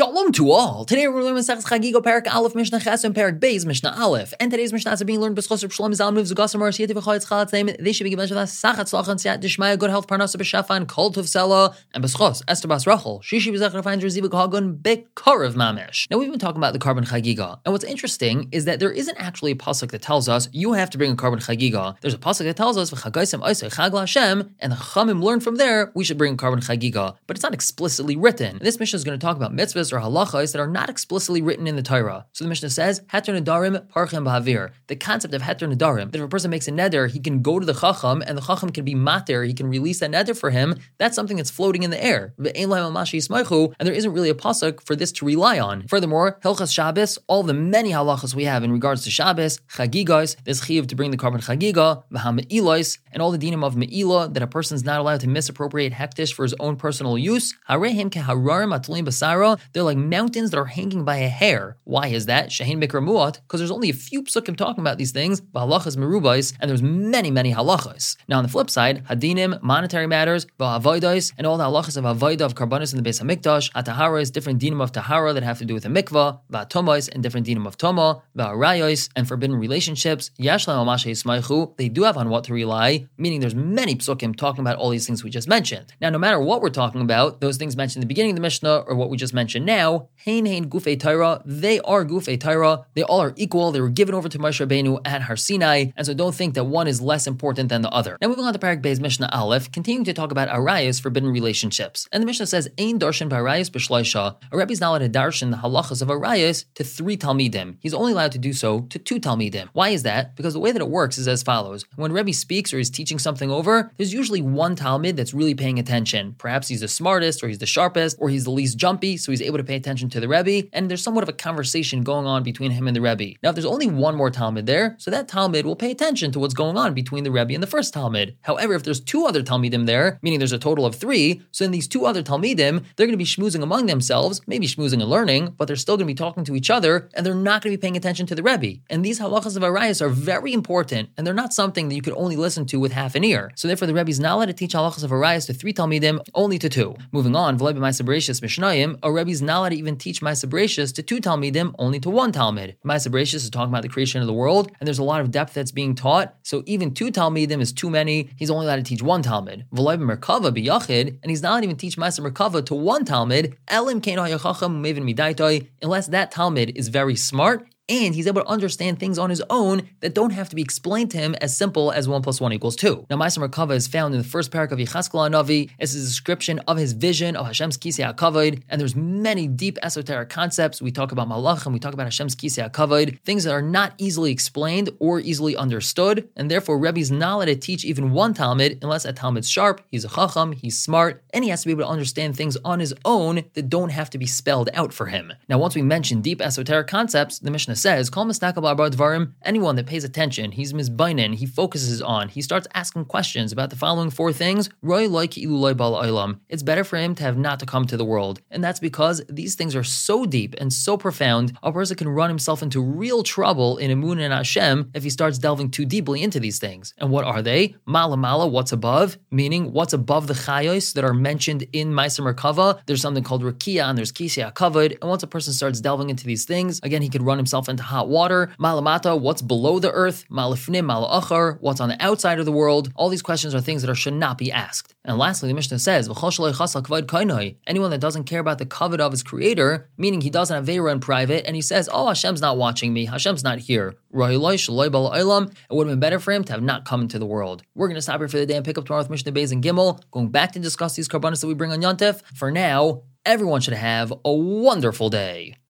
Shalom to all. Today we're learning Masechus Chagiga Parak Aleph Mishnah Ches and Parak Beis Mishnah Aleph. And today's Mishnah is being learned b'schos of Shalom Zal Moves Zugas Amar Shiyati V'Chayetz Chalatz Name. They should be given Shavas Sachat Slachan Siyat Dishmaya Good Health Parnasa B'Shafa Kol Tov Sela and b'schos Esther Bas Rachel Shishi B'Zechar finds Reziva Kahagun Bekarev Mamish. Now we've been talking about the korban Chagiga, and what's interesting is that there isn't actually a pasuk that tells us you have to bring a korban Chagiga. There's a pasuk that tells us V'Chagaisem Oisei Chagla Hashem, and the Chamim learn from there we should bring a korban Chagiga, but it's not explicitly written. This Mishnah is going to talk about mitzvahs or halachas that are not explicitly written in the Torah. So the Mishnah says, Heter Nadarim Parchem Ba'avir. The concept of Heter Nadarim, that if a person makes a neder, he can go to the Chacham and the Chacham can be mater, he can release that neder for him. That's something that's floating in the air. And there isn't really a pasuk for this to rely on. Furthermore, Hilchas Shabbos, all the many halachas we have in regards to Shabbos, Chagigos, this chiv to bring the korban Chagiga, V'ha and all the dinim of Me'ilah, that a person's not allowed to misappropriate hektish for his own personal use. Harehim kehararim atulim basara. They're like mountains that are hanging by a hair. Why is that? Because there's only a few psukim talking about these things, halachas merubais, and there's many, many halachas. Now on the flip side, hadinim, monetary matters, va'avoidais, and all the halachas of avoida of karbanis in the base of mikdash, atahara is different dinim of tahara that have to do with a mikvah, va'tomais, and different dinim of toma, va'arayos, and forbidden relationships, yashlam amashe they do have on what to rely, meaning there's many psukim talking about all these things we just mentioned. Now, no matter what we're talking about, those things mentioned in the beginning of the Mishnah or what we just mentioned now, Hein Hein Gufei Torah, they are Gufei Torah. They all are equal. They were given over to Moshe Rabbeinu at Har Sinai, and so don't think that one is less important than the other. Now moving on to Parak Beis Mishnah Aleph, continuing to talk about Arayas, forbidden relationships. And the Mishnah says, Ein Darshan Barayas B'Shloisha. A is not allowed to darshan the halachas of Arayas to three Talmidim. He's only allowed to do so to two Talmidim. Why is that? Because the way that it works is as follows. When Rebbe speaks or is teaching something over, there's usually one Talmid that's really paying attention. Perhaps he's the smartest, or he's the sharpest, or he's the least jumpy, so he's able to pay attention to the Rebbe, and there's somewhat of a conversation going on between him and the Rebbe. Now, if there's only one more Talmud there, so that Talmud will pay attention to what's going on between the Rebbe and the first Talmud. However, if there's two other Talmidim there, meaning there's a total of three, so in these two other Talmidim, they're going to be schmoozing among themselves, maybe schmoozing and learning, but they're still going to be talking to each other, and they're not going to be paying attention to the Rebbe. And these halachas of Arias are very important, and they're not something that you could only listen to with half an ear. So therefore, the Rebbe is not allowed to teach halachas of Arias to three Talmidim, only to two. Moving on, V'lei mishnayim, a Rebbe is not allowed to even teach Maisa to two Talmidim, only to one Talmud. Maisa is talking about the creation of the world, and there's a lot of depth that's being taught, so even two Talmidim is too many, he's only allowed to teach one Talmud. V'lei b'merkava b'yachid, and he's not even teach Maisa Merkava to one Talmud, elim kein ha'yachacham midaitoi, unless that Talmud is very smart and he's able to understand things on his own that don't have to be explained to him as simple as 1 plus 1 equals 2. Now, Ma'aser Merkava is found in the first parak of Yechaskel Navi. It's a description of his vision of Hashem's Kisei HaKavod, and there's many deep esoteric concepts. We talk about Malach and we talk about Hashem's Kisei HaKavod, things that are not easily explained or easily understood, and therefore Rebbe's not allowed to teach even one Talmud unless a Talmud's sharp, he's a Chacham, he's smart, and he has to be able to understand things on his own that don't have to be spelled out for him. Now, once we mention deep esoteric concepts, the Mishnah says, anyone that pays attention, he's mizbainin, he focuses on, he starts asking questions about the following four things, Roy. It's better for him to have not to come to the world. And that's because these things are so deep and so profound, a person can run himself into real trouble in Amun and Hashem if he starts delving too deeply into these things. And what are they? Mala mala, what's above? Meaning, what's above the chayos that are mentioned in Meiser Merkava? There's something called Rakia and there's Kisei HaKavod. And once a person starts delving into these things, again, he could run himself into hot water, malamata, what's below the earth, malafnim, malachar, what's on the outside of the world. All these questions are things that are, should not be asked. And lastly, the Mishnah says, anyone that doesn't care about the kavod of his creator, meaning he doesn't have Vera in private, and he says, oh, Hashem's not watching me, Hashem's not here. It would have been better for him to have not come into the world. We're going to stop here for the day and pick up tomorrow with Mishnah Beis and Gimel, going back to discuss these korbanos that we bring on Yontif. For now, everyone should have a wonderful day.